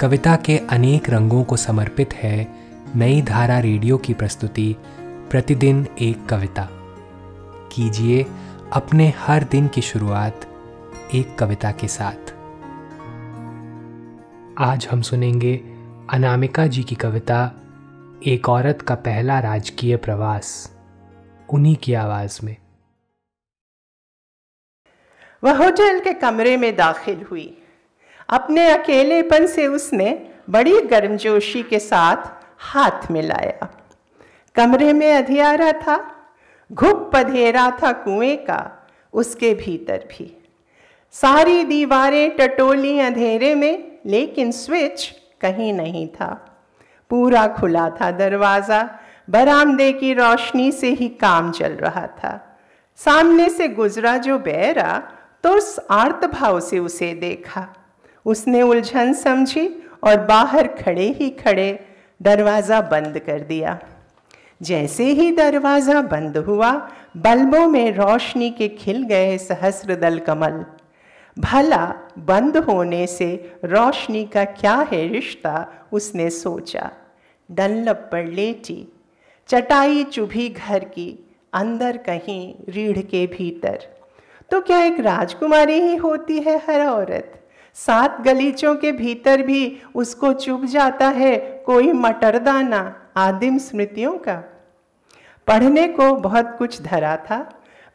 कविता के अनेक रंगों को समर्पित है नई धारा रेडियो की प्रस्तुति, प्रतिदिन एक कविता। कीजिए अपने हर दिन की शुरुआत एक कविता के साथ। आज हम सुनेंगे अनामिका जी की कविता, एक औरत का पहला राजकीय प्रवास, उन्हीं की आवाज़ में। वह होटल के कमरे में दाखिल हुई। अपने अकेलेपन से उसने बड़ी गर्मजोशी के साथ हाथ मिलाया। कमरे में अधियारा था, घुप पधेरा था कुएँ का, उसके भीतर भी। सारी दीवारें टटोली अंधेरे में, लेकिन स्विच कहीं नहीं था। पूरा खुला था दरवाज़ा, बरामदे की रोशनी से ही काम चल रहा था। सामने से गुजरा जो बैरा तो उस आर्त भाव से उसे देखा। उसने उलझन समझी और बाहर खड़े ही खड़े दरवाज़ा बंद कर दिया। जैसे ही दरवाज़ा बंद हुआ, बल्बों में रोशनी के खिल गए सहस्र दल कमल। भला बंद होने से रोशनी का क्या है रिश्ता, उसने सोचा। डल्लप पर लेटी, चटाई चुभी घर की, अंदर कहीं रीढ़ के भीतर। तो क्या एक राजकुमारी ही होती है हर औरत? सात गलीचों के भीतर भी उसको चुभ जाता है कोई मटरदाना, आदिम स्मृतियों का। पढ़ने को बहुत कुछ धरा था,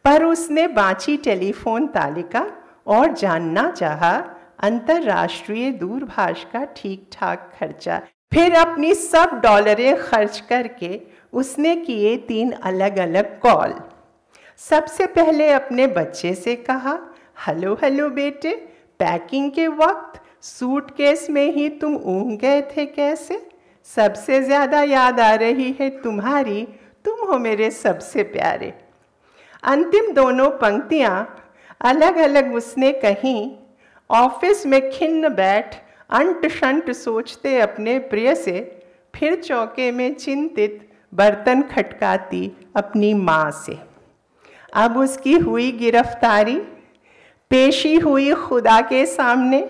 पर उसने बाँची टेलीफोन तालिका और जानना चाहा, अंतरराष्ट्रीय दूरभाष का ठीक ठाक खर्चा। फिर अपनी सब डॉलरें खर्च करके उसने किए तीन अलग अलग कॉल। सबसे पहले अपने बच्चे से कहा, हेलो हेलो बेटे पैकिंग के वक्त सूटकेस में ही तुम ऊँग गए थे कैसे? सबसे ज़्यादा याद आ रही है तुम्हारी, तुम हो मेरे सबसे प्यारे। अंतिम दोनों पंक्तियाँ अलग अलग उसने कहीं, ऑफ़िस में खिन्न बैठ अंट शंट सोचते अपने प्रिय से, फिर चौके में चिंतित बर्तन खटकाती अपनी माँ से। अब उसकी हुई गिरफ्तारी पेशी हुई खुदा के सामने।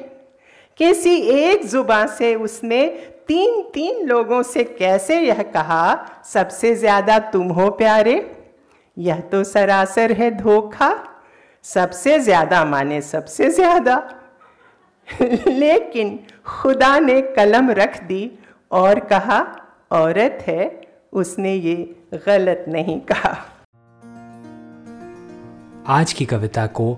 किसी एक जुबा से उसने तीन तीन लोगों से कैसे यह कहा, सबसे ज़्यादा तुम हो प्यारे? यह तो सरासर है धोखा। सबसे ज़्यादा माने सबसे ज़्यादा। लेकिन खुदा ने कलम रख दी और कहा, औरत है, उसने ये गलत नहीं कहा। आज की कविता को